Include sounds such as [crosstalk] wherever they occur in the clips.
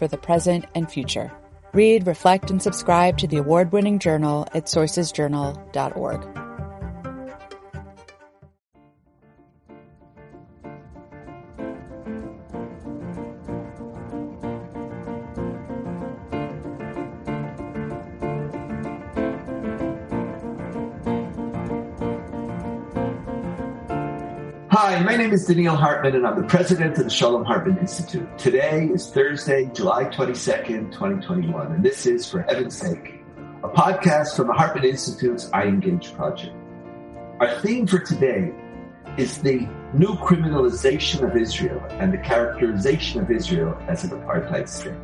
for the present and future. Read, reflect, and subscribe to the award winning journal at sourcesjournal.org. Hi, my name is Donniel Hartman, and I'm the president of the Shalom Hartman Institute. Today is Thursday, July 22nd, 2021, and this is For Heaven's Sake, a podcast from the Hartman Institute's iEngage project. Our theme for today is the new criminalization of Israel and the characterization of Israel as an apartheid state.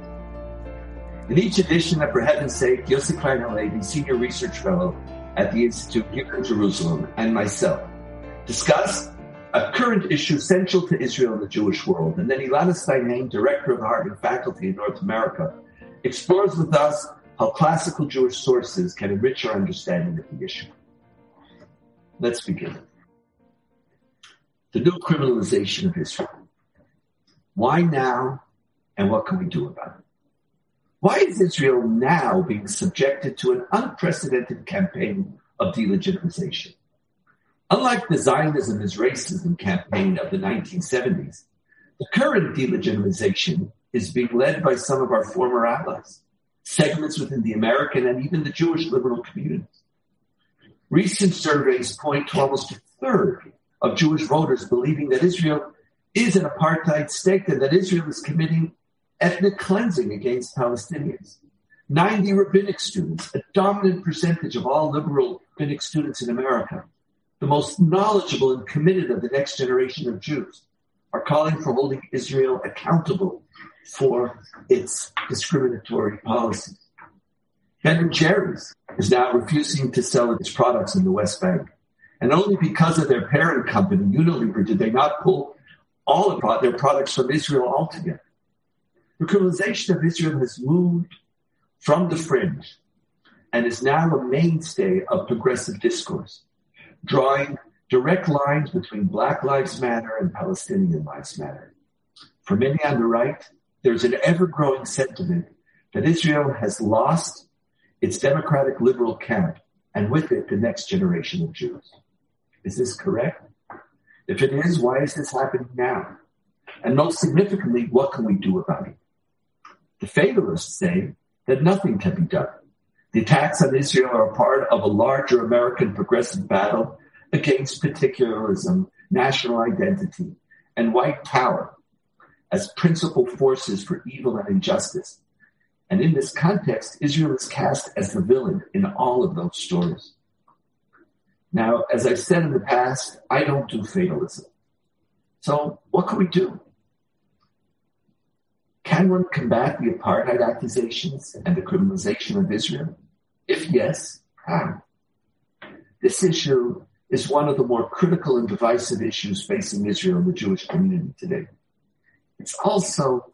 In each edition of For Heaven's Sake, Yossi Klein Halevi, Senior Research Fellow at the Institute here in Jerusalem, and myself discuss a current issue central to Israel and the Jewish world. And then Elana Stein-Hain, director of the Hartman faculty in North America, explores with us how classical Jewish sources can enrich our understanding of the issue. Let's begin. The new criminalization of Israel. Why now and what can we do about it? Why is Israel now being subjected to an unprecedented campaign of delegitimization? Unlike the Zionism is racism campaign of the 1970s, the current delegitimization is being led by some of our former allies, segments within the American and even the Jewish liberal communities. Recent surveys point to almost a third of Jewish voters believing that Israel is an apartheid state and that Israel is committing ethnic cleansing against Palestinians. 90 rabbinic students, a dominant percentage of all liberal rabbinic students in America, the most knowledgeable and committed of the next generation of Jews, are calling for holding Israel accountable for its discriminatory policies. Ben & Jerry's is now refusing to sell its products in the West Bank. And only because of their parent company, Unilever, did they not pull all of their products from Israel altogether. The criminalization of Israel has moved from the fringe and is now a mainstay of progressive discourse drawing direct lines between Black Lives Matter and Palestinian Lives Matter. For many on the right, there's an ever growing sentiment that Israel has lost its democratic liberal camp and with it the next generation of Jews. Is this correct? If it is, why is this happening now? And most significantly, what can we do about it? The fatalists say that nothing can be done. The attacks on Israel are part of a larger American progressive battle against particularism, national identity, and white power as principal forces for evil and injustice. And in this context, Israel is cast as the villain in all of those stories. Now, as I've said in the past, I don't do fatalism. So what can we do? Can one combat the apartheid accusations and the criminalization of Israel? If yes, how? This issue is one of the more critical and divisive issues facing Israel and the Jewish community today. It's also,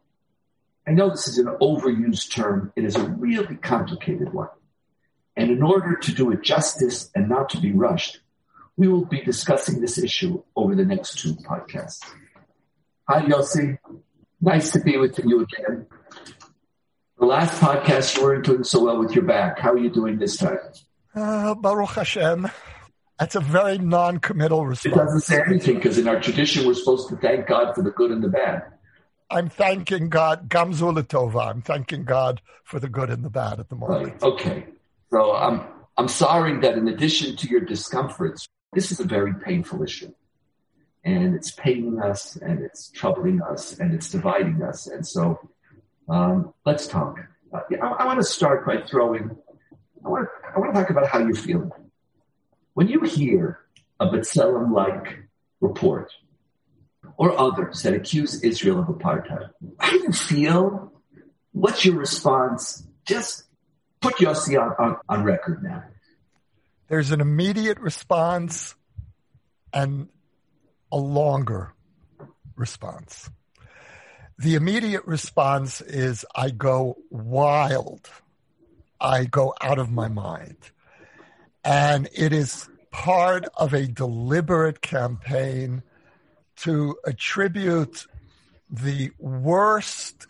I know this is an overused term, it is a really complicated one. And in order to do it justice and not to be rushed, we will be discussing this issue over the next two podcasts. Hi, Yossi. Nice to be with you again. The last podcast you weren't doing so well with your back. How are you doing this time? Uh, Baruch Hashem. That's a very non-committal response. It doesn't say anything because in our tradition we're supposed to thank God for the good and the bad. I'm thanking God, Gamzu Latova. I'm thanking God for the good and the bad at the moment. Right. Okay. So I'm I'm sorry that in addition to your discomforts, this is a very painful issue. And it's paining us and it's troubling us and it's dividing us. And so um, let's talk. Uh, I, I want to start by throwing, I want to, I talk about how you're feeling. When you hear a B'Tselem like report or others that accuse Israel of apartheid, how do you feel What's your response? Just put Yossi on, on, on record now. There's an immediate response and a longer response. The immediate response is I go wild. I go out of my mind. And it is part of a deliberate campaign to attribute the worst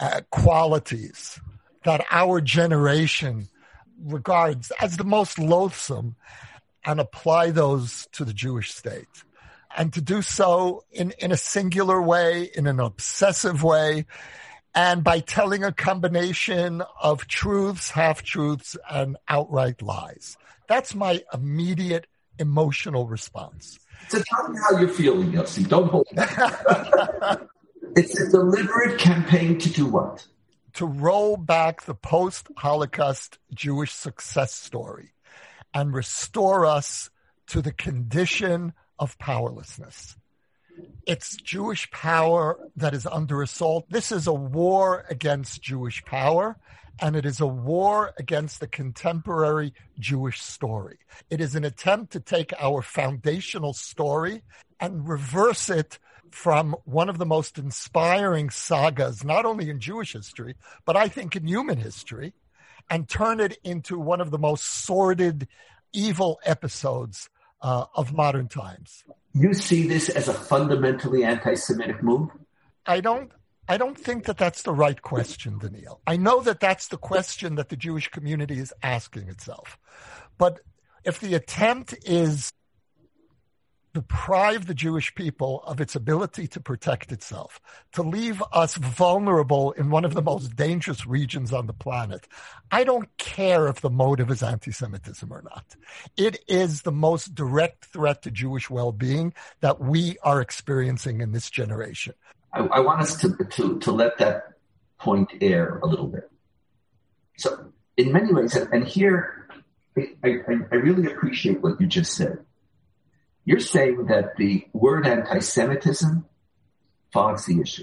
uh, qualities that our generation regards as the most loathsome and apply those to the Jewish state. And to do so in, in a singular way, in an obsessive way, and by telling a combination of truths, half truths, and outright lies. That's my immediate emotional response. So tell me how you're feeling, Yossi. Don't hold back. [laughs] it's a deliberate campaign to do what? To roll back the post Holocaust Jewish success story and restore us to the condition of powerlessness. It's Jewish power that is under assault. This is a war against Jewish power, and it is a war against the contemporary Jewish story. It is an attempt to take our foundational story and reverse it from one of the most inspiring sagas, not only in Jewish history, but I think in human history, and turn it into one of the most sordid, evil episodes uh, of modern times. You see this as a fundamentally anti-Semitic move? I don't. I don't think that that's the right question, Daniel. I know that that's the question that the Jewish community is asking itself. But if the attempt is deprive the Jewish people of its ability to protect itself, to leave us vulnerable in one of the most dangerous regions on the planet. I don't care if the motive is anti Semitism or not. It is the most direct threat to Jewish well being that we are experiencing in this generation. I, I want us to, to, to let that point air a little bit. So, in many ways, and here I, I, I really appreciate what you just said you're saying that the word anti-Semitism fogs the issue.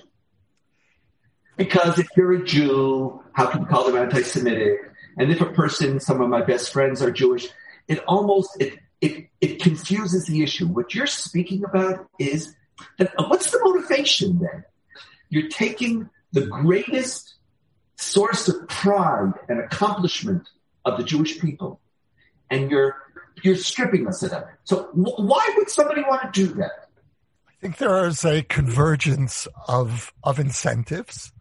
Because if you're a Jew, how can you call them anti-Semitic? And if a person, some of my best friends are Jewish, it almost, it, it, it confuses the issue. What you're speaking about is that, uh, what's the motivation then? You're taking the greatest source of pride and accomplishment of the Jewish people and you're you're stripping us of that. So why would somebody want to do that? I think there is a convergence of of incentives.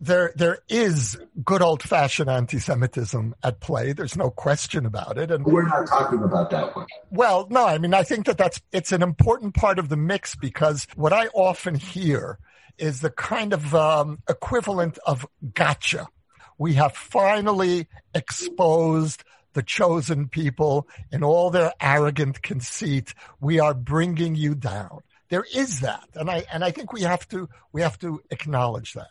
There there is good old fashioned anti Semitism at play. There's no question about it. And we're not talking about that one. Well, no, I mean I think that that's it's an important part of the mix because what I often hear is the kind of um, equivalent of gotcha. We have finally exposed the chosen people in all their arrogant conceit. We are bringing you down. There is that. And I, and I think we have to, we have to acknowledge that.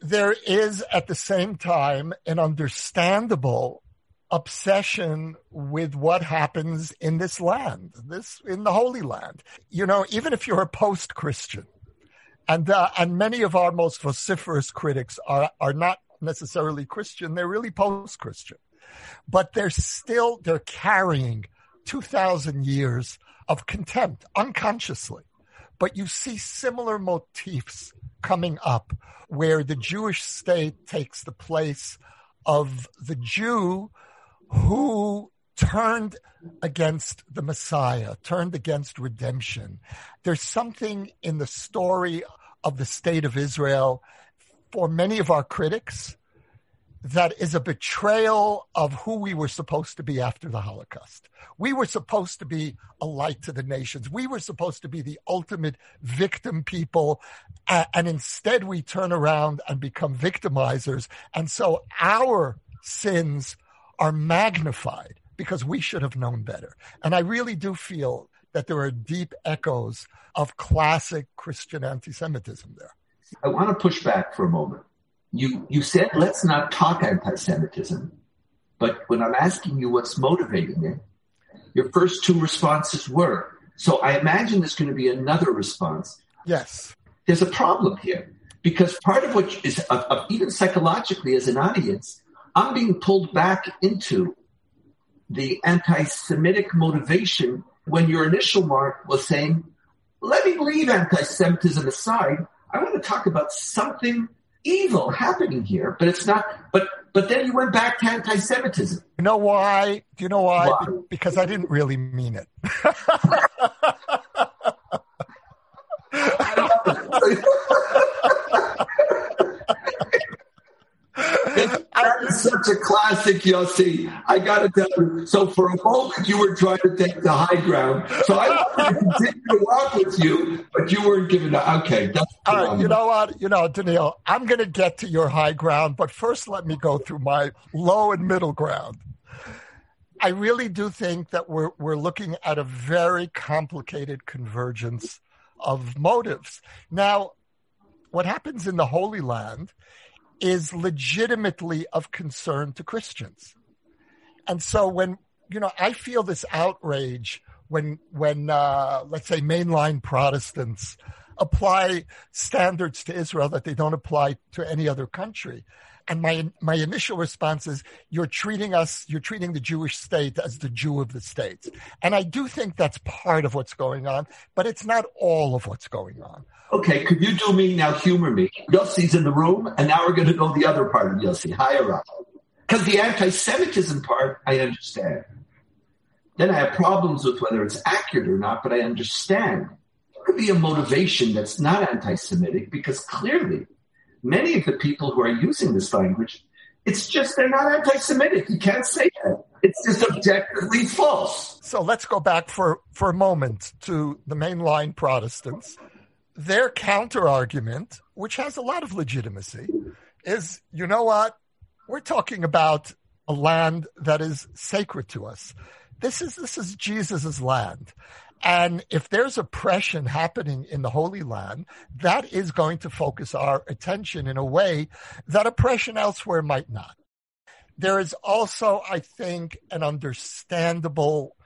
There is at the same time an understandable obsession with what happens in this land, this in the Holy Land. You know, even if you're a post-Christian, and uh, and many of our most vociferous critics are are not necessarily Christian. They're really post-Christian, but they're still, they're carrying 2000 years of contempt unconsciously. But you see similar motifs coming up where the Jewish state takes the place of the Jew who turned against the Messiah, turned against redemption. There's something in the story of the state of Israel for many of our critics that is a betrayal of who we were supposed to be after the Holocaust. We were supposed to be a light to the nations. We were supposed to be the ultimate victim people. And instead, we turn around and become victimizers. And so our sins are magnified because we should have known better. And I really do feel that there are deep echoes of classic Christian anti Semitism there. I want to push back for a moment. You, you said, let's not talk anti-Semitism. But when I'm asking you what's motivating it, your first two responses were. So I imagine there's going to be another response. Yes. There's a problem here because part of what is of, of even psychologically as an audience, I'm being pulled back into the anti-Semitic motivation when your initial mark was saying, let me leave anti-Semitism aside. I want to talk about something evil happening here, but it's not, but, but then you went back to anti-Semitism. You know why? Do you know why? why? Because I didn't really mean it. [laughs] [laughs] that is such a classic, Yossi. I got to tell you. So for a moment, you were trying to take the high ground. So I wanted to continue to walk with you, but you weren't giving up. Okay, that's all right. You know what? You know, Donniel, I'm going to get to your high ground, but first, let me go through my low and middle ground. I really do think that we're we're looking at a very complicated convergence of motives. Now, what happens in the Holy Land is legitimately of concern to Christians. And so when, you know, I feel this outrage when, when, uh, let's say mainline Protestants apply standards to Israel that they don't apply to any other country. And my my initial response is, you're treating us, you're treating the Jewish state as the Jew of the states. And I do think that's part of what's going on, but it's not all of what's going on. Okay, could you do me now? Humor me. Yossi's in the room, and now we're going to go the other part of Yossi, higher up. Because the anti-Semitism part, I understand. Then I have problems with whether it's accurate or not, but I understand. It could be a motivation that's not anti-Semitic because clearly many of the people who are using this language, it's just they're not anti-Semitic. You can't say that. It's just objectively false. So let's go back for, for a moment to the mainline Protestants. Their counter argument, which has a lot of legitimacy, is you know what? We're talking about a land that is sacred to us. This is this is Jesus's land. And if there's oppression happening in the Holy Land, that is going to focus our attention in a way that oppression elsewhere might not. There is also, I think, an understandable,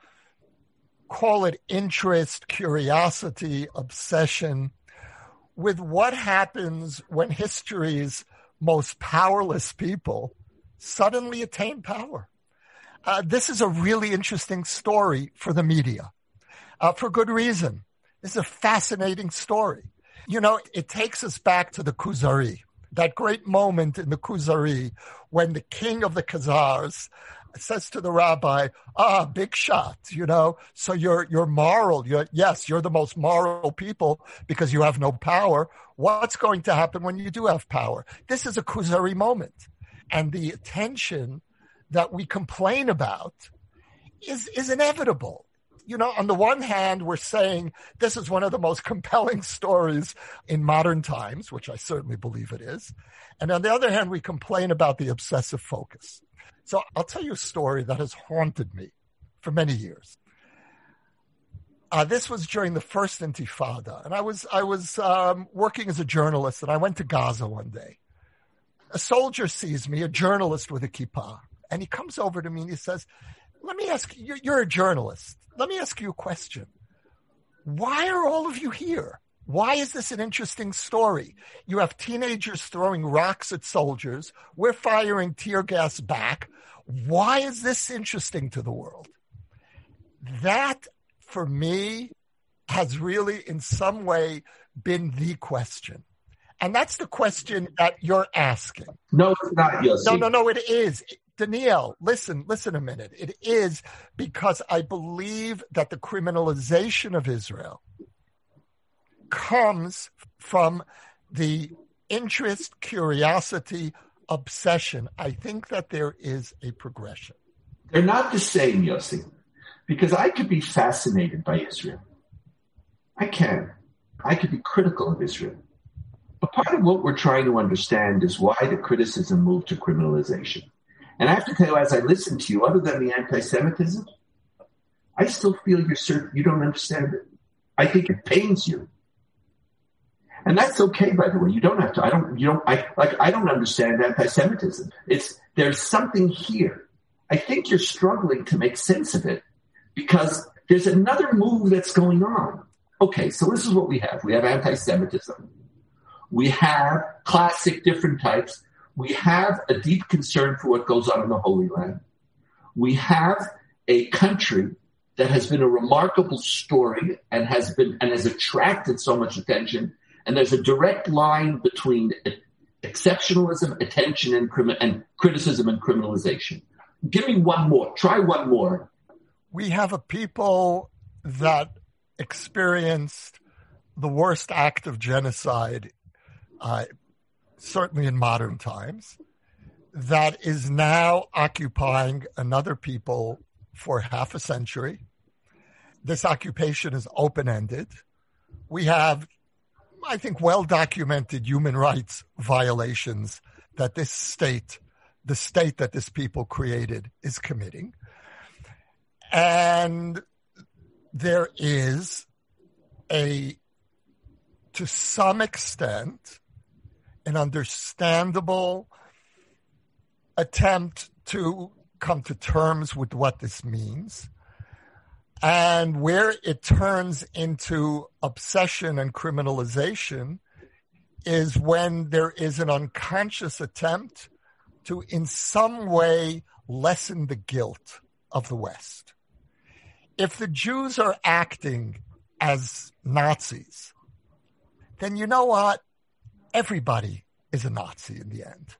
call it interest, curiosity, obsession with what happens when history's most powerless people suddenly attain power. Uh, this is a really interesting story for the media uh, for good reason. This is a fascinating story. You know, it takes us back to the Kuzari, that great moment in the Kuzari when the king of the Khazars says to the rabbi, ah, big shot, you know, so you're, you're moral. You're, yes, you're the most moral people because you have no power. What's going to happen when you do have power? This is a Kuzari moment. And the attention that we complain about is, is inevitable you know, on the one hand, we're saying this is one of the most compelling [laughs] stories in modern times, which I certainly believe it is. And on the other hand, we complain about the obsessive focus. So I'll tell you a story that has haunted me for many years. Uh, this was during the first Intifada, and I was I was um, working as a journalist, and I went to Gaza one day. A soldier sees me, a journalist with a kippah, and he comes over to me and he says, "Let me ask you. You're a journalist let me ask you a question. Why are all of you here? Why is this an interesting story? You have teenagers throwing rocks at soldiers. We're firing tear gas back. Why is this interesting to the world? That, for me, has really, in some way, been the question. And that's the question that you're asking. No, it's not, Yossi. No, no, no, it is. Donniel, listen, listen a minute. It is because I believe that the criminalization of Israel comes from the interest, curiosity, obsession. I think that there is a progression. They're not the same, Yossi, because I could be fascinated by Israel. I can. I could be critical of Israel. But part of what we're trying to understand is why the criticism moved to criminalization. And I have to tell you, as I listen to you, other than the anti-Semitism, I still feel you're certain you don't understand it. I think it pains you. And that's okay, by the way. You don't have to. I don't. You don't. I like. I don't understand anti-Semitism. It's there's something here. I think you're struggling to make sense of it because there's another move that's going on. Okay, so this is what we have. We have anti-Semitism. We have classic different types. We have a deep concern for what goes on in the Holy Land. We have a country that has been a remarkable story and has been and has attracted so much attention. And there's a direct line between exceptionalism, attention, and, and criticism and criminalization. Give me one more. Try one more. We have a people that experienced the worst act of genocide, uh, certainly in modern times, that is now occupying another people for half a century. This occupation is open ended. We have, I think, well documented human rights violations that this state, the state that this people created, is committing. And there is a, to some extent, an understandable attempt to come to terms with what this means. And where it turns into obsession and criminalization is when there is an unconscious attempt to, in some way, lessen the guilt of the West. If the Jews are acting as Nazis, then you know what? Everybody is a Nazi in the end.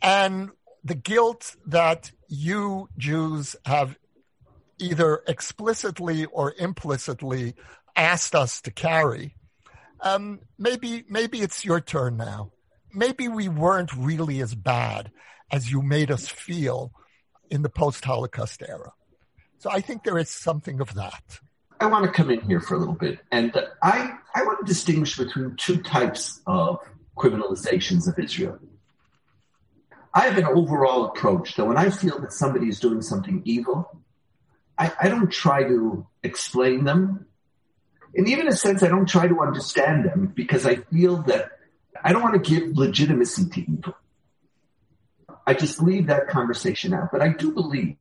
And the guilt that you Jews have either explicitly or implicitly asked us to carry, um, maybe maybe it's your turn now. Maybe we weren't really as bad as you made us feel in the post-Holocaust era. So I think there is something of that. I want to come in here for a little bit, and I I want to distinguish between two types of criminalizations of Israel. I have an overall approach that when I feel that somebody is doing something evil, I, I don't try to explain them. And even in a sense, I don't try to understand them because I feel that I don't want to give legitimacy to evil. I just leave that conversation out. But I do believe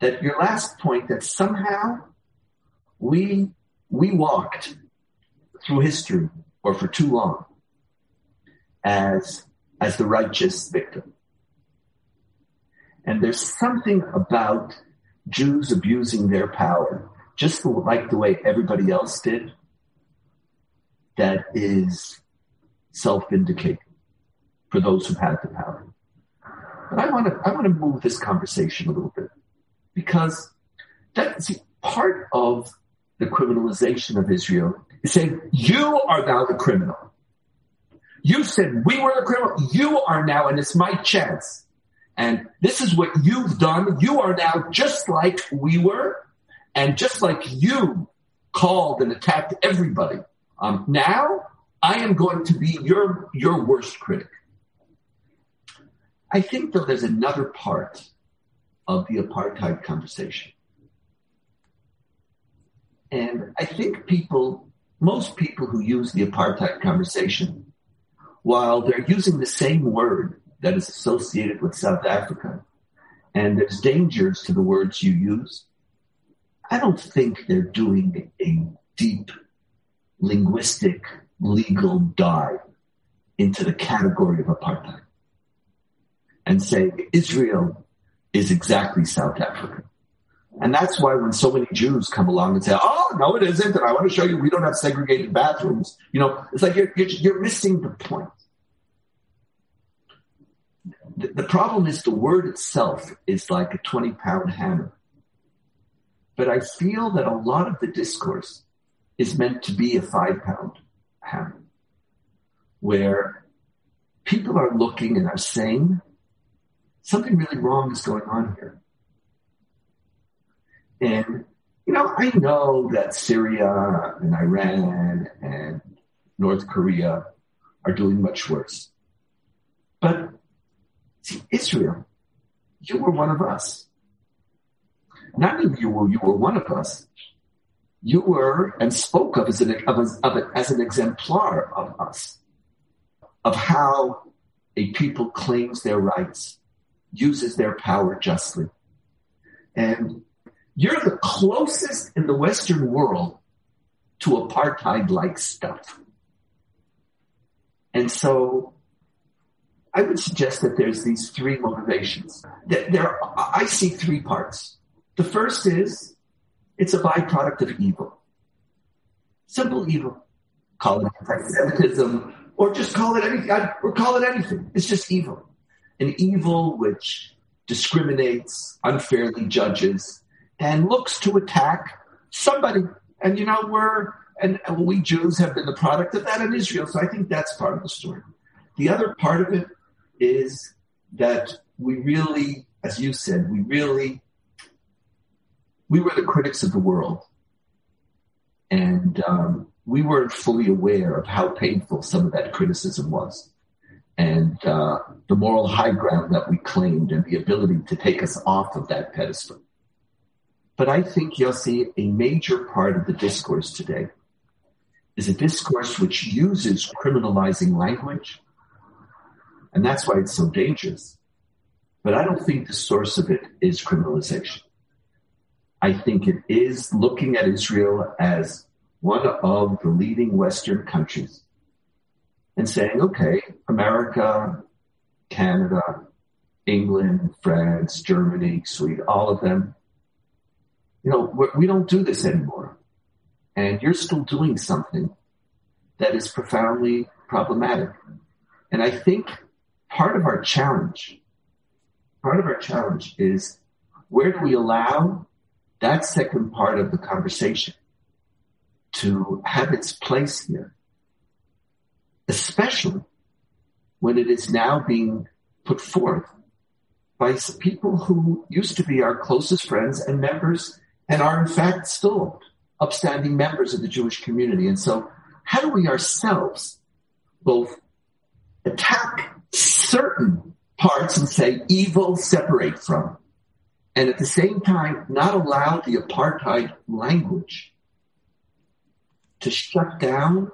that your last point that somehow we we walked through history or for too long as as the righteous victim. And there's something about Jews abusing their power, just like the way everybody else did, that is self-vindicating for those who had the power. But I want to I want to move this conversation a little bit because that's part of the criminalization of Israel is saying you are now the criminal. You said we were the criminal. You are now, and it's my chance and this is what you've done. You are now just like we were, and just like you called and attacked everybody. Um, now I am going to be your your worst critic. I think though there's another part of the apartheid conversation. And I think people, most people who use the apartheid conversation, while they're using the same word that is associated with South Africa. And there's dangers to the words you use. I don't think they're doing a deep linguistic legal dive into the category of apartheid and saying Israel is exactly South Africa. And that's why when so many Jews come along and say, "Oh, no, it isn't," and I want to show you we don't have segregated bathrooms, you know, it's like you're, you're, you're missing the point the, the problem is the word itself is like a 20 pound hammer. But I feel that a lot of the discourse is meant to be a five pound hammer where people are looking and are saying something really wrong is going on here. And, you know, I know that Syria and Iran and North Korea are doing much worse. But See, Israel, you were one of us. Not only you were you were one of us, you were and spoke of as an of, of as an exemplar of us, of how a people claims their rights, uses their power justly, and you're the closest in the Western world to apartheid-like stuff. And so I would suggest that there's these three motivations. There, I see three parts. The first is it's a byproduct of evil. Simple evil. Call it anti-Semitism, or just call it anything, or call it anything. It's just evil. An evil which discriminates, unfairly judges, and looks to attack somebody. And you know, we're and we Jews have been the product of that in Israel. So I think that's part of the story. The other part of it is that we really, as you said, we really, we were the critics of the world. And um, we weren't fully aware of how painful some of that criticism was. And uh, the moral high ground that we claimed and the ability to take us off of that pedestal. But I think, you'll see a major part of the discourse today is a discourse which uses criminalizing language and that's why it's so dangerous. But I don't think the source of it is criminalization. I think it is looking at Israel as one of the leading Western countries and saying, okay, America, Canada, England, France, Germany, Sweden, all of them, you know, we don't do this anymore. And you're still doing something that is profoundly problematic. And I think part of our challenge, part of our challenge is where do we allow that second part of the conversation to have its place here, especially when it is now being put forth by people who used to be our closest friends and members and are in fact still upstanding members of the Jewish community. And so how do we ourselves both attack certain parts and say evil separate from. And at the same time, not allow the apartheid language to shut down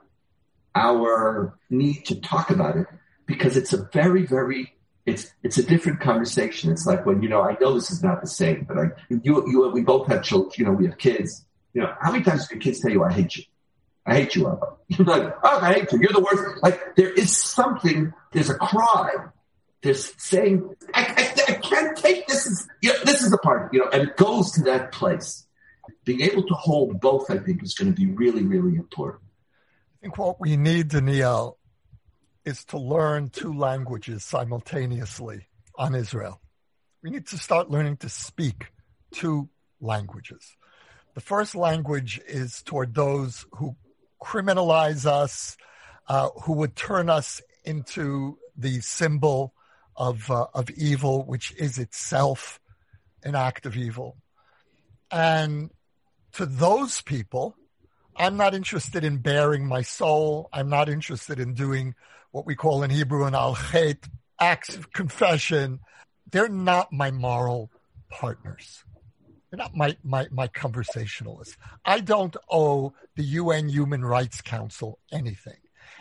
our need to talk about it because it's a very, very it's it's a different conversation. It's like when you know I know this is not the same, but I you you we both have children. You know we have kids. You know how many times do your kids tell you I hate you? I hate you, Abba. [laughs] You're like, oh, I hate you. You're the worst. Like there is something. There's a cry. There's saying, I, I, I can't take this. Is you know, this is the part, you know, and it goes to that place. Being able to hold both, I think, is going to be really, really important. I think what we need, Daniel, is to learn two languages simultaneously on Israel. We need to start learning to speak two languages. The first language is toward those who criminalize us, uh, who would turn us into the symbol of uh, of evil, which is itself an act of evil. And to those people, I'm not interested in baring my soul. I'm not interested in doing what we call in Hebrew an al acts of confession. They're not my moral partners. They're not my, my, my conversationalists. I don't owe the UN Human Rights Council anything.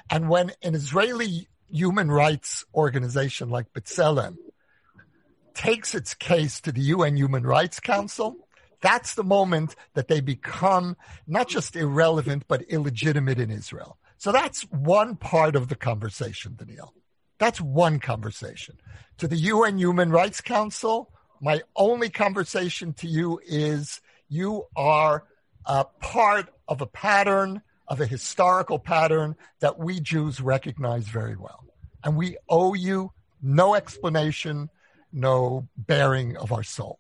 And when an Israeli human rights organization like B'Tselem takes its case to the UN Human Rights Council, that's the moment that they become not just irrelevant, but illegitimate in Israel. So that's one part of the conversation, Daniel. That's one conversation. To the UN Human Rights Council, my only conversation to you is you are a part of a pattern, of a historical pattern that we Jews recognize very well. And we owe you no explanation, no bearing of our soul.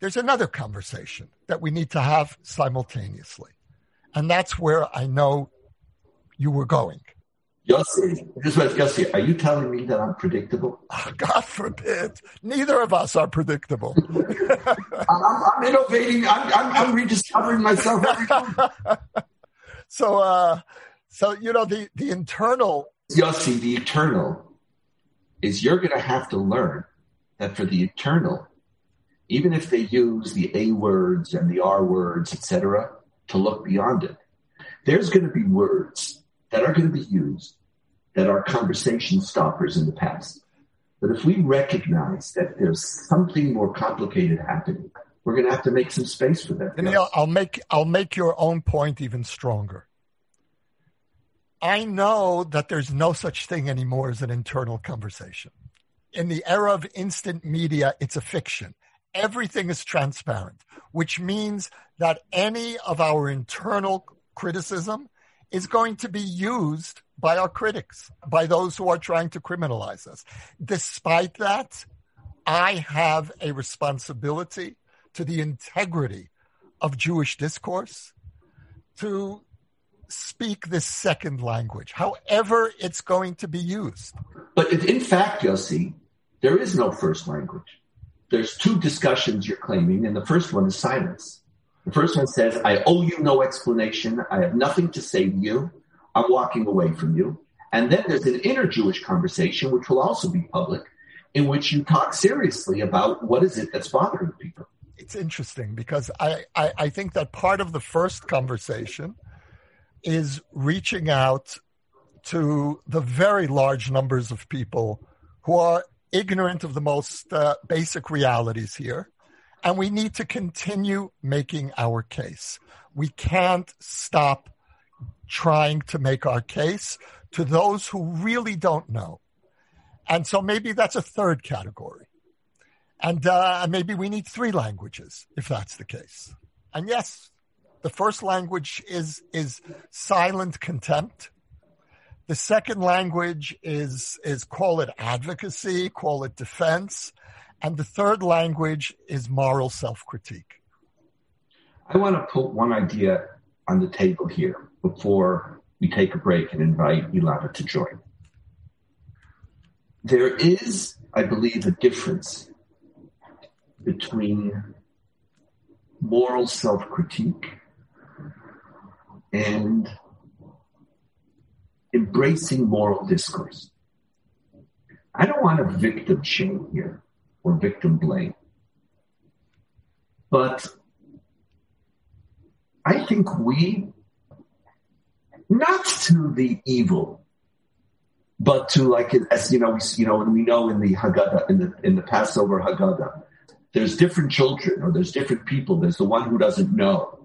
There's another conversation that we need to have simultaneously. And that's where I know you were going. Yossi, this was Yossi. Are you telling me that I'm predictable? Oh, God forbid. Neither of us are predictable. [laughs] I'm, I'm, innovating. I'm, I'm, I'm, rediscovering myself every [laughs] So, uh, so you know the the internal. Yossi, the eternal is you're going to have to learn that for the eternal, even if they use the A words and the R words, etc., to look beyond it, there's going to be words that are going to be used that are conversation stoppers in the past. But if we recognize that there's something more complicated happening, we're going to have to make some space for that. Daniel, I'll make I'll make your own point even stronger. I know that there's no such thing anymore as an internal conversation. In the era of instant media, it's a fiction. Everything is transparent, which means that any of our internal criticism is going to be used by our critics, by those who are trying to criminalize us. Despite that, I have a responsibility to the integrity of Jewish discourse to speak this second language, however it's going to be used. But in fact, Yossi, there is no first language. There's two discussions you're claiming, and the first one is silence. The first one says, I owe you no explanation. I have nothing to say to you. I'm walking away from you. And then there's an inner Jewish conversation, which will also be public, in which you talk seriously about what is it that's bothering people. It's interesting because I, I, I think that part of the first conversation is reaching out to the very large numbers of people who are ignorant of the most uh, basic realities here. And we need to continue making our case. We can't stop trying to make our case to those who really don't know. And so maybe that's a third category. And uh, maybe we need three languages if that's the case. And yes, the first language is, is silent contempt. The second language is, is call it advocacy, call it defense. And the third language is moral self critique. I want to put one idea on the table here before we take a break and invite Elana to join. There is, I believe, a difference between moral self critique and embracing moral discourse. I don't want to victim shame here or victim blame. But I think we, not to the evil, but to like as you know, we, you know, and we know in the Haggadah, in the in the Passover Haggadah, there's different children or there's different people. There's the one who doesn't know.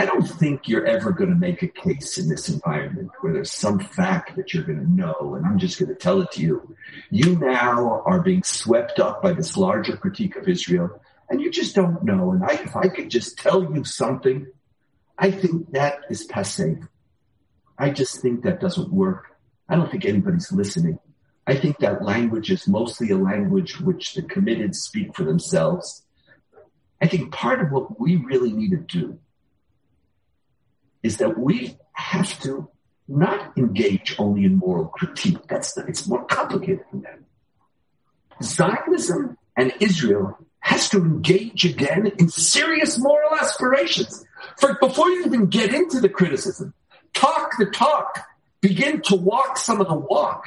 I don't think you're ever going to make a case in this environment where there's some fact that you're going to know and I'm just going to tell it to you. You now are being swept up by this larger critique of Israel and you just don't know. And I, if I could just tell you something, I think that is passe. I just think that doesn't work. I don't think anybody's listening. I think that language is mostly a language which the committed speak for themselves. I think part of what we really need to do is that we have to not engage only in moral critique. That's the, it's more complicated than that. Zionism and Israel has to engage again in serious moral aspirations. For before you even get into the criticism, talk the talk, begin to walk some of the walk.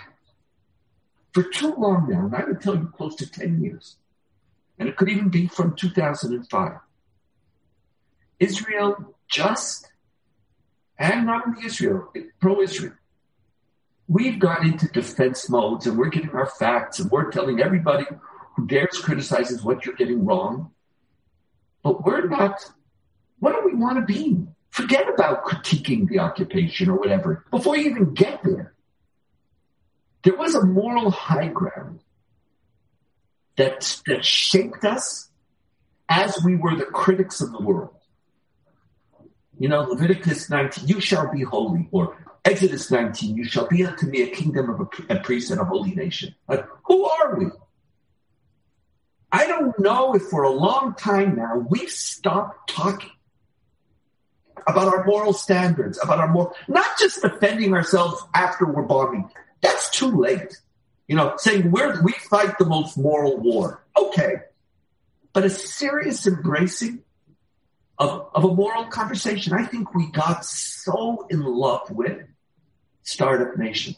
For too long now, and I would tell you close to 10 years, and it could even be from 2005, Israel just and not only Israel, pro-Israel. We've gone into defense modes and we're getting our facts and we're telling everybody who dares criticizes what you're getting wrong. But we're not, what do we want to be? Forget about critiquing the occupation or whatever. Before you even get there, there was a moral high ground that, that shaped us as we were the critics of the world. You know, Leviticus 19, you shall be holy, or Exodus 19, you shall be unto me a kingdom of a, a priest and a holy nation. Like, who are we? I don't know if for a long time now we've stopped talking about our moral standards, about our moral, not just defending ourselves after we're bombing. That's too late. You know, saying we're, we fight the most moral war. Okay. But a serious embracing of, of a moral conversation. I think we got so in love with Startup Nation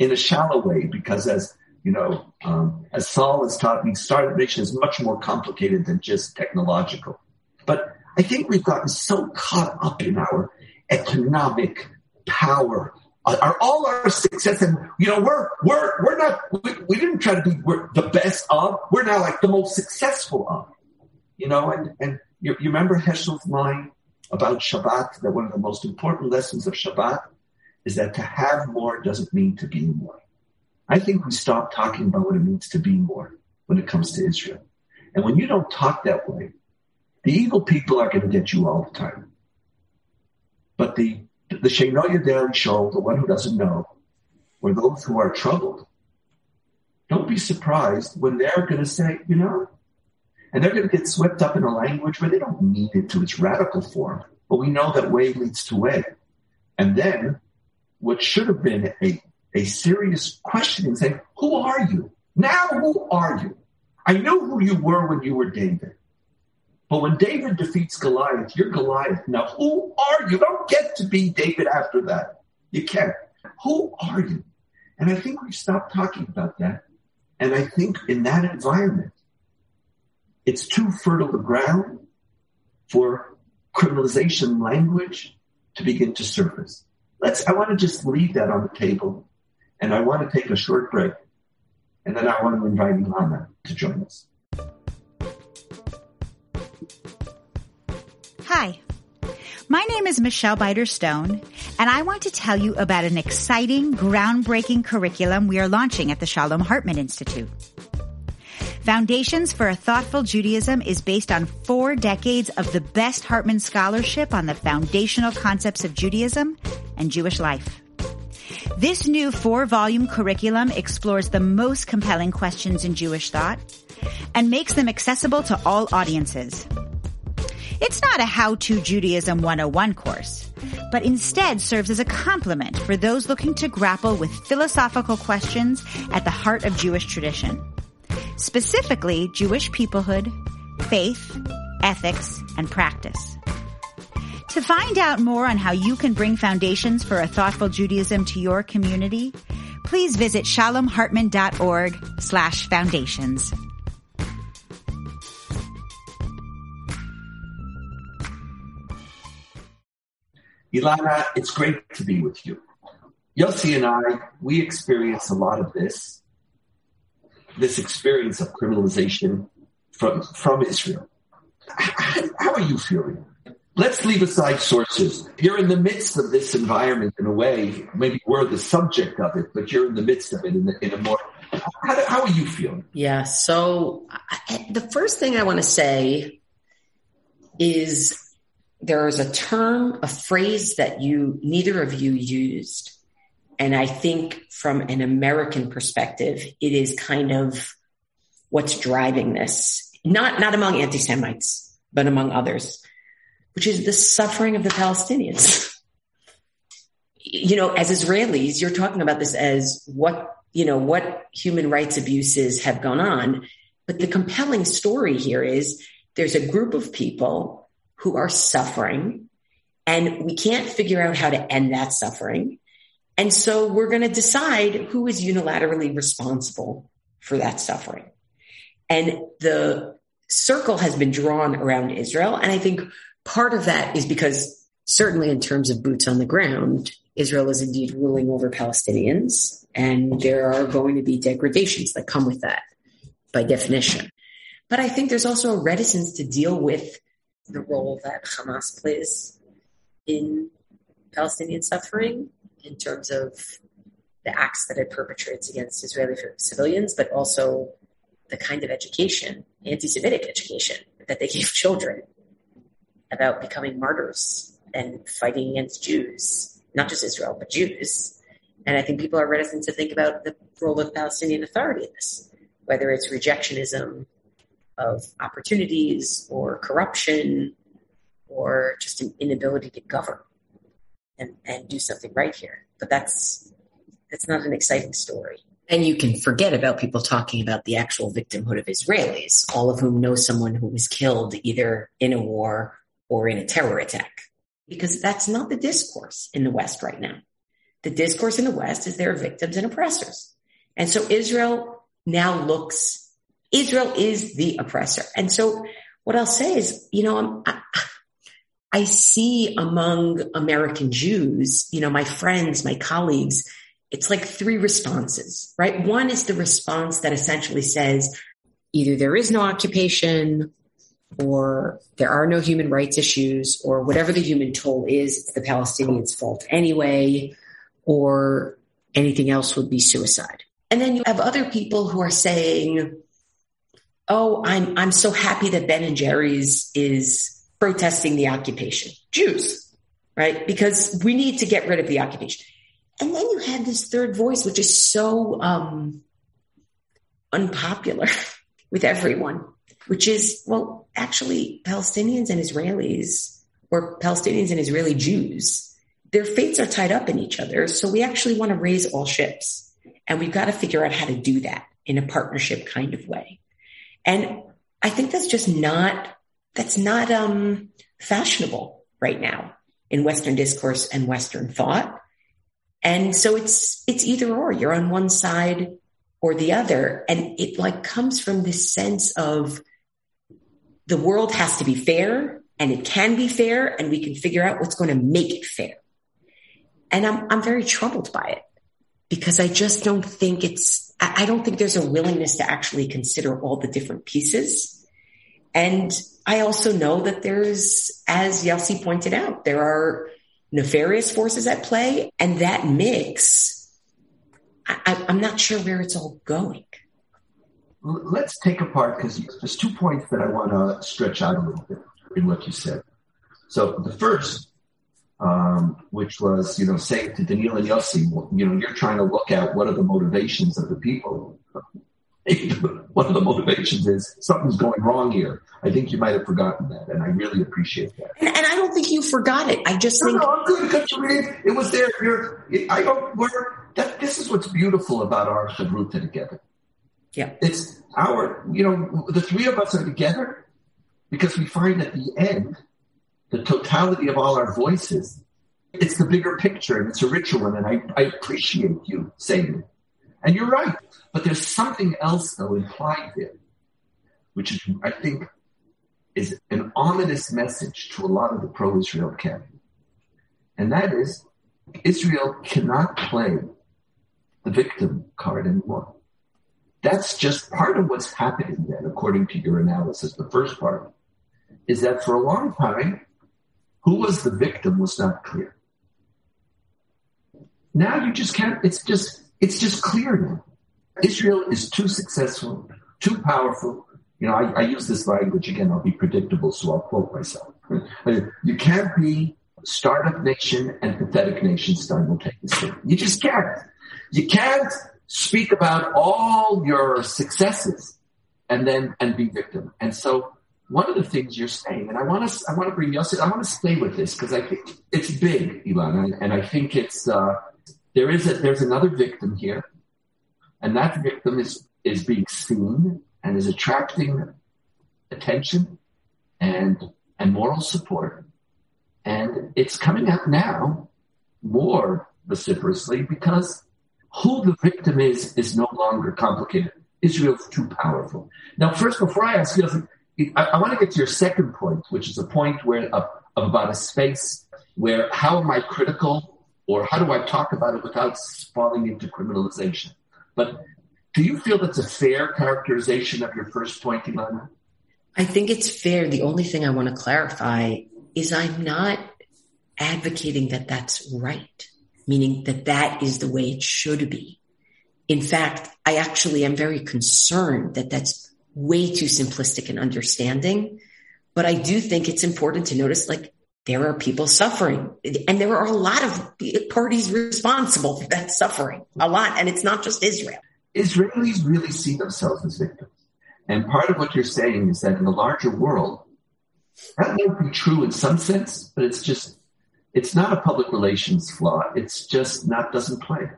in a shallow way because as you know, um, as Saul has taught me, Startup Nation is much more complicated than just technological. But I think we've gotten so caught up in our economic power, uh, our, all our success, and you know, we're we're we're not we, we didn't try to be the best of. We're now like the most successful of. You know, and and you, you remember Heschel's line about Shabbat, that one of the most important lessons of Shabbat is that to have more doesn't mean to be more. I think we stop talking about what it means to be more when it comes to Israel. And when you don't talk that way, the evil people are going to get you all the time. But the the Sheino Yodel Shol, the one who doesn't know, or those who are troubled, don't be surprised when they're going to say, you know, and they're going to get swept up in a language where they don't mean it to its radical form. But we know that way leads to way. And then what should have been a, a serious questioning saying, who are you? Now who are you? I knew who you were when you were David. But when David defeats Goliath, you're Goliath. Now who are you? Don't get to be David after that. You can't. Who are you? And I think we've stopped talking about that. And I think in that environment, it's too fertile a ground for criminalization language to begin to surface. Let's, I want to just leave that on the table and I want to take a short break. And then I want to invite Elana to join us. Hi, my name is Michelle Biter Stone, and I want to tell you about an exciting, groundbreaking curriculum we are launching at the Shalom Hartman Institute. Foundations for a Thoughtful Judaism is based on four decades of the best Hartman scholarship on the foundational concepts of Judaism and Jewish life. This new four volume curriculum explores the most compelling questions in Jewish thought and makes them accessible to all audiences. It's not a How to Judaism 101 course, but instead serves as a complement for those looking to grapple with philosophical questions at the heart of Jewish tradition specifically Jewish peoplehood, faith, ethics, and practice. To find out more on how you can bring foundations for a thoughtful Judaism to your community, please visit shalomhartman.org slash foundations. Elana, it's great to be with you. Yossi and I, we experience a lot of this this experience of criminalization from, from Israel. How are you feeling? Let's leave aside sources. You're in the midst of this environment in a way. Maybe we're the subject of it, but you're in the midst of it in, the, in a more. How, how, are you feeling? Yeah. So I, the first thing I want to say is there is a term, a phrase that you neither of you used and I think from an American perspective, it is kind of what's driving this, not, not among anti-Semites, but among others, which is the suffering of the Palestinians. you know, as Israelis, you're talking about this as what, you know, what human rights abuses have gone on. But the compelling story here is there's a group of people who are suffering and we can't figure out how to end that suffering. And so we're going to decide who is unilaterally responsible for that suffering. And the circle has been drawn around Israel. And I think part of that is because certainly in terms of boots on the ground, Israel is indeed ruling over Palestinians. And there are going to be degradations that come with that by definition. But I think there's also a reticence to deal with the role that Hamas plays in Palestinian suffering in terms of the acts that it perpetrates against Israeli civilians, but also the kind of education, anti-Semitic education that they gave [laughs] children about becoming martyrs and fighting against Jews, not just Israel, but Jews. And I think people are reticent to think about the role of Palestinian Authority in this, whether it's rejectionism of opportunities or corruption or just an inability to govern and, and do something right here. But that's that's not an exciting story. And you can forget about people talking about the actual victimhood of Israelis, all of whom know someone who was killed either in a war or in a terror attack. Because that's not the discourse in the West right now. The discourse in the West is there are victims and oppressors. And so Israel now looks, Israel is the oppressor. And so what I'll say is, you know, I, I see among American Jews, you know, my friends, my colleagues, it's like three responses, right? One is the response that essentially says either there is no occupation or there are no human rights issues or whatever the human toll is, it's the Palestinians' fault anyway, or anything else would be suicide. And then you have other people who are saying, "Oh, I'm I'm so happy that Ben and Jerry's is protesting the occupation, Jews, right? Because we need to get rid of the occupation." And then you have this third voice, which is so um, unpopular [laughs] with everyone, which is, well, actually, Palestinians and Israelis, or Palestinians and Israeli Jews, their fates are tied up in each other. So we actually want to raise all ships. And we've got to figure out how to do that in a partnership kind of way. And I think that's just not, that's not um, fashionable right now in Western discourse and Western thought. And so it's, it's either or you're on one side or the other. And it like comes from this sense of the world has to be fair and it can be fair and we can figure out what's going to make it fair. And I'm, I'm very troubled by it because I just don't think it's, I don't think there's a willingness to actually consider all the different pieces. And I also know that there's, as Yossi pointed out, there are nefarious forces at play and that mix, I, am not sure where it's all going. Let's take apart because there's two points that I want to stretch out a little bit in what you said. So the first um, which was, you know, saying to Donniel and Yossi, you know, you're trying to look at what are the motivations of the people. [laughs] One of the motivations is something's going wrong here. I think you might have forgotten that, and I really appreciate that. And, and I don't think you forgot it. I just no, think no, I'm good because you read it. was there. You're, I don't. We're that. This is what's beautiful about our Chavruta together. Yeah, it's our. You know, the three of us are together because we find at the end the totality of all our voices. It's the bigger picture and it's a richer one. And I, I appreciate you saying it. And you're right. But there's something else though implied there, which is, I think, is an ominous message to a lot of the pro-Israel camp. And that is Israel cannot play the victim card anymore. That's just part of what's happening then, according to your analysis. The first part is that for a long time, who was the victim was not clear. Now you just can't, it's just, it's just clear now. Israel is too successful, too powerful. You know, I, I use this language again, I'll be predictable, so I'll quote myself. You can't be startup nation and pathetic nation simultaneously. You just can't. You can't speak about all your successes and then, and be victim. And so one of the things you're saying, and I want to, I want to bring Yossi, I want to stay with this because I think it's big, Elana, and, and I think it's, uh, there is a, there's another victim here, and that victim is, is being seen and is attracting attention and, and moral support. And it's coming out now more vociferously because who the victim is, is no longer complicated. Israel's too powerful. Now, first, before I ask you, I, I want to get to your second point, which is a point where of about a space where how am I critical or how do I talk about it without falling into criminalization? But do you feel that's a fair characterization of your first point, Elana? I think it's fair. The only thing I want to clarify is I'm not advocating that that's right, meaning that that is the way it should be. In fact, I actually am very concerned that that's way too simplistic and understanding. But I do think it's important to notice like there are people suffering and there are a lot of parties responsible for that suffering, a lot. And it's not just Israel. Israelis really see themselves as victims. And part of what you're saying is that in the larger world, that might be true in some sense, but it's just, it's not a public relations flaw. It's just not, doesn't play.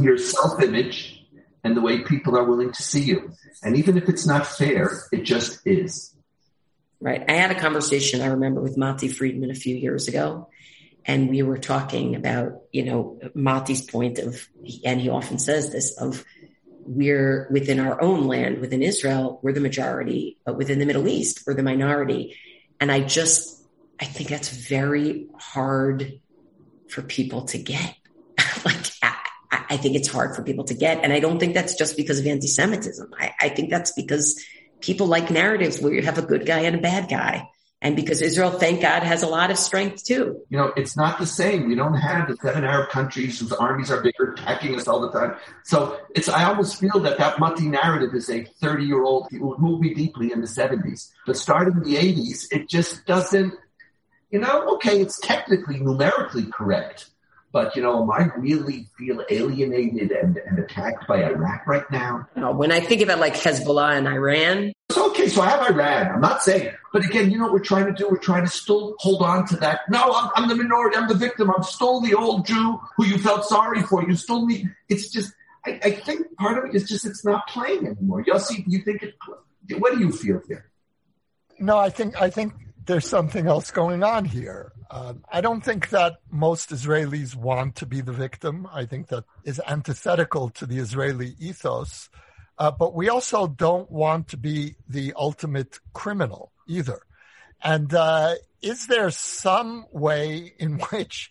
Your self image and the way people are willing to see you. And even if it's not fair, it just is. Right. I had a conversation I remember with Matti Friedman a few years ago. And we were talking about, you know, Matti's point of, and he often says this, of we're within our own land, within Israel, we're the majority, but within the Middle East, we're the minority. And I just, I think that's very hard for people to get. [laughs] like, I think it's hard for people to get. And I don't think that's just because of anti-Semitism. I, I think that's because people like narratives where you have a good guy and a bad guy. And because Israel, thank God, has a lot of strength too. You know, it's not the same. We don't have the seven Arab countries whose armies are bigger attacking us all the time. So it's, I almost feel that that Matti narrative is a 30 year old, it would move me deeply in the 70s. But starting in the 80s, it just doesn't, you know, okay, it's technically, numerically correct. But, you know, am I really feel alienated and, and attacked by Iraq right now? when I think about like Hezbollah and Iran. So, okay, so I have Iran. I'm not saying, but again, you know what we're trying to do? We're trying to still hold on to that. No, I'm, I'm the minority. I'm the victim. I'm still the old Jew who you felt sorry for. You stole me. It's just, I, I think part of it is just it's not playing anymore. Yossi, you think it, what do you feel here? No, I think, I think there's something else going on here. Uh, I don't think that most Israelis want to be the victim. I think that is antithetical to the Israeli ethos. Uh, but we also don't want to be the ultimate criminal either. And uh, is there some way in [laughs] which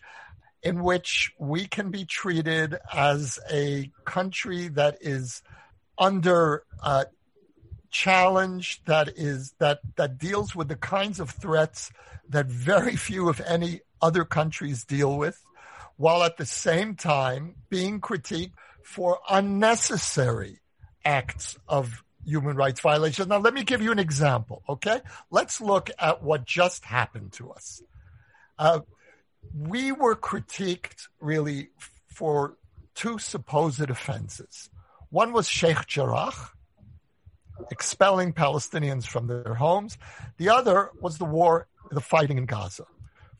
in which we can be treated as a country that is under uh, challenge that is that that deals with the kinds of threats that very few, if any, other countries deal with, while at the same time being critiqued for unnecessary acts of human rights violations. Now, let me give you an example, okay? Let's look at what just happened to us. Uh, we were critiqued really for two supposed offenses. One was Sheikh Jarrah, expelling Palestinians from their homes. The other was the war the fighting in Gaza.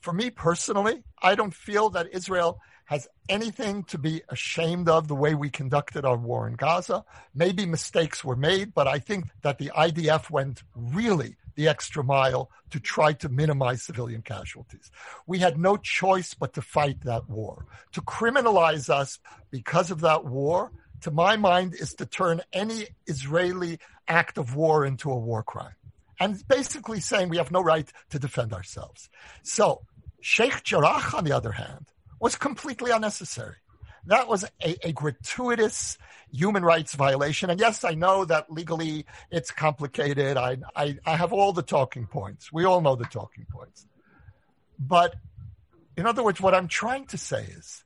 For me personally, I don't feel that Israel has anything to be ashamed of the way we conducted our war in Gaza. Maybe mistakes were made, but I think that the IDF went really the extra mile to try to minimize civilian casualties. We had no choice but to fight that war. To criminalize us because of that war, to my mind, is to turn any Israeli act of war into a war crime and basically saying we have no right to defend ourselves. So Sheikh Jarrah, on the other hand, was completely unnecessary. That was a, a, gratuitous human rights violation. And yes, I know that legally it's complicated. I, I, I have all the talking points. We all know the talking points. But in other words, what I'm trying to say is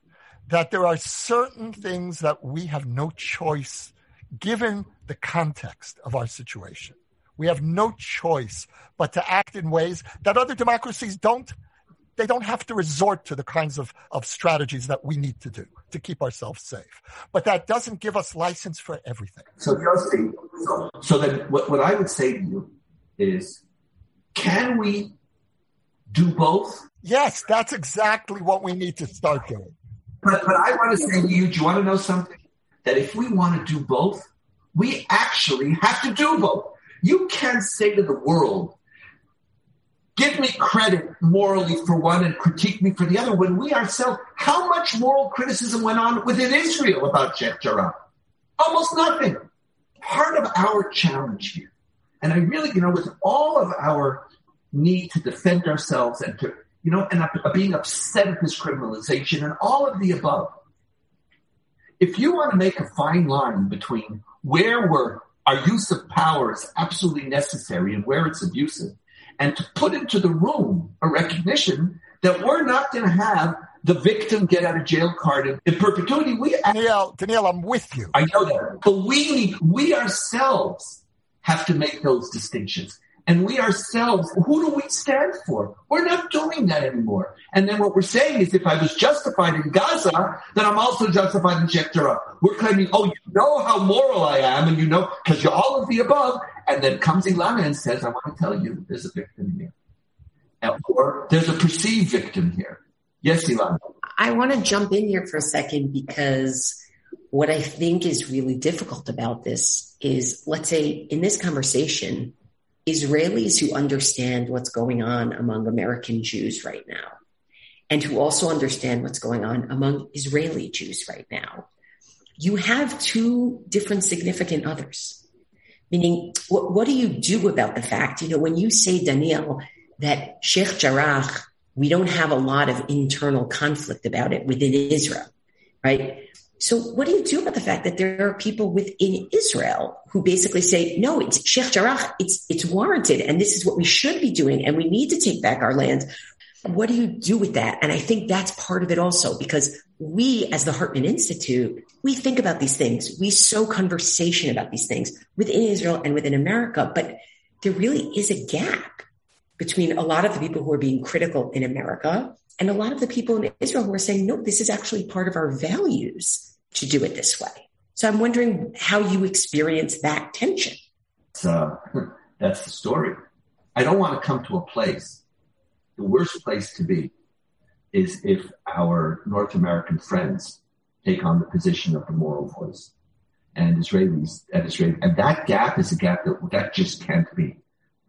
that there are certain things that we have no choice given the context of our situation. We have no choice but to act in ways that other democracies don't. They don't have to resort to the kinds of, of strategies that we need to do to keep ourselves safe. But that doesn't give us license for everything. So, Yossi, so, so then what, what I would say to you is can we do both? Yes, that's exactly what we need to start doing. But, but I want to say to you, do you want to know something? That if we want to do both, we actually have to do both. You can't say to the world, give me credit morally for one and critique me for the other when we ourselves, how much moral criticism went on within Israel about Sheikh Jarrah? Almost nothing. Part of our challenge here, and I really, you know, with all of our need to defend ourselves and to, you know, and being upset at this criminalization and all of the above, if you want to make a fine line between where we're our use of power is absolutely necessary and where it's abusive, and to put into the room a recognition that we're not going to have the victim get out of jail card in, in perpetuity. We Donniel, Donniel, I'm with you. I know that, but we we ourselves have to make those distinctions. And we ourselves, who do we stand for? We're not doing that anymore. And then what we're saying is if I was justified in Gaza, then I'm also justified in Sheikh We're claiming, oh, you know how moral I am, and you know, because you're all of the above. And then comes Elana and says, I want to tell you, there's a victim here. Or there's a perceived victim here. Yes, Elana. I want to jump in here for a second because what I think is really difficult about this is, let's say in this conversation, Israelis who understand what's going on among American Jews right now, and who also understand what's going on among Israeli Jews right now, you have two different significant others. Meaning, what, what do you do about the fact, you know, when you say, Donniel, that Sheikh Jarrah, we don't have a lot of internal conflict about it within Israel, right? So what do you do about the fact that there are people within Israel who basically say, no, it's Sheikh Jarrah, it's, it's warranted. And this is what we should be doing. And we need to take back our land. What do you do with that? And I think that's part of it also because we as the Hartman Institute, we think about these things. We sow conversation about these things within Israel and within America, but there really is a gap between a lot of the people who are being critical in America and a lot of the people in Israel who are saying, no, this is actually part of our values to do it this way. So I'm wondering how you experience that tension. Uh, that's the story. I don't want to come to a place. The worst place to be is if our North American friends take on the position of the moral voice and Israelis and Israel. And that gap is a gap that, that just can't be.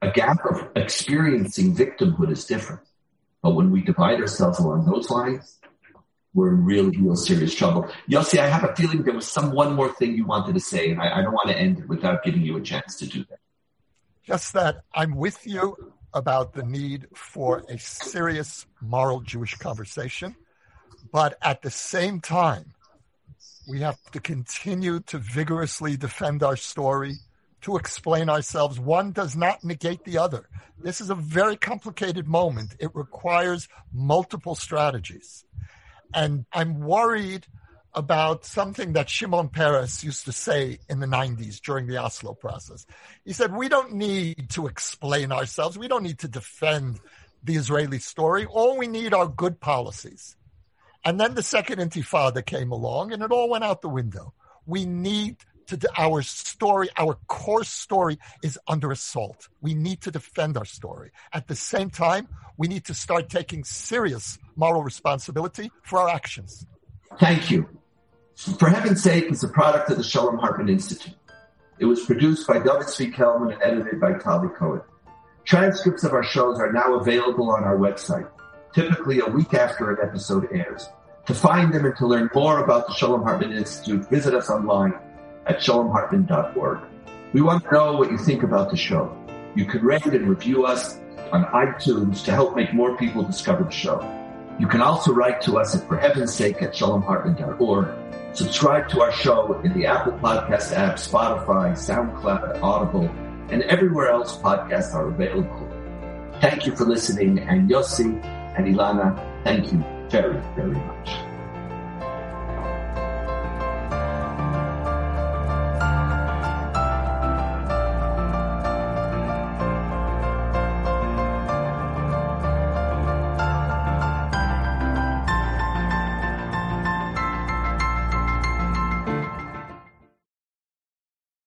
A gap of experiencing victimhood is different. But when we divide ourselves along those lines, we're in real, real serious trouble. Yossi, I have a feeling there was some one more thing you wanted to say, and I, I don't want to end it without giving you a chance to do that. Just that I'm with you about the need for a serious moral Jewish conversation, but at the same time, we have to continue to vigorously defend our story, to explain ourselves. One does not negate the other. This is a very complicated moment. It requires multiple strategies. And I'm worried about something that Shimon Peres used to say in the 90s during the Oslo process. He said, We don't need to explain ourselves. We don't need to defend the Israeli story. All we need are good policies. And then the second intifada came along and it all went out the window. We need to, our story, our core story is under assault. We need to defend our story. At the same time, we need to start taking serious moral responsibility for our actions. Thank you. For Heaven's Sake is a product of the Shalom Hartman Institute. It was produced by David Zvi Kelman and edited by Tali Cohen. Transcripts of our shows are now available on our website, typically a week after an episode airs. To find them and to learn more about the Shalom Hartman Institute, visit us online at shalomhartman.org. We want to know what you think about the show. You can rate and review us on iTunes to help make more people discover the show. You can also write to us at for heaven's sake at shalomhartman.org. Subscribe to our show in the Apple Podcast app, Spotify, SoundCloud, Audible, and everywhere else podcasts are available. Thank you for listening, and Yossi and Elana, thank you very, very much.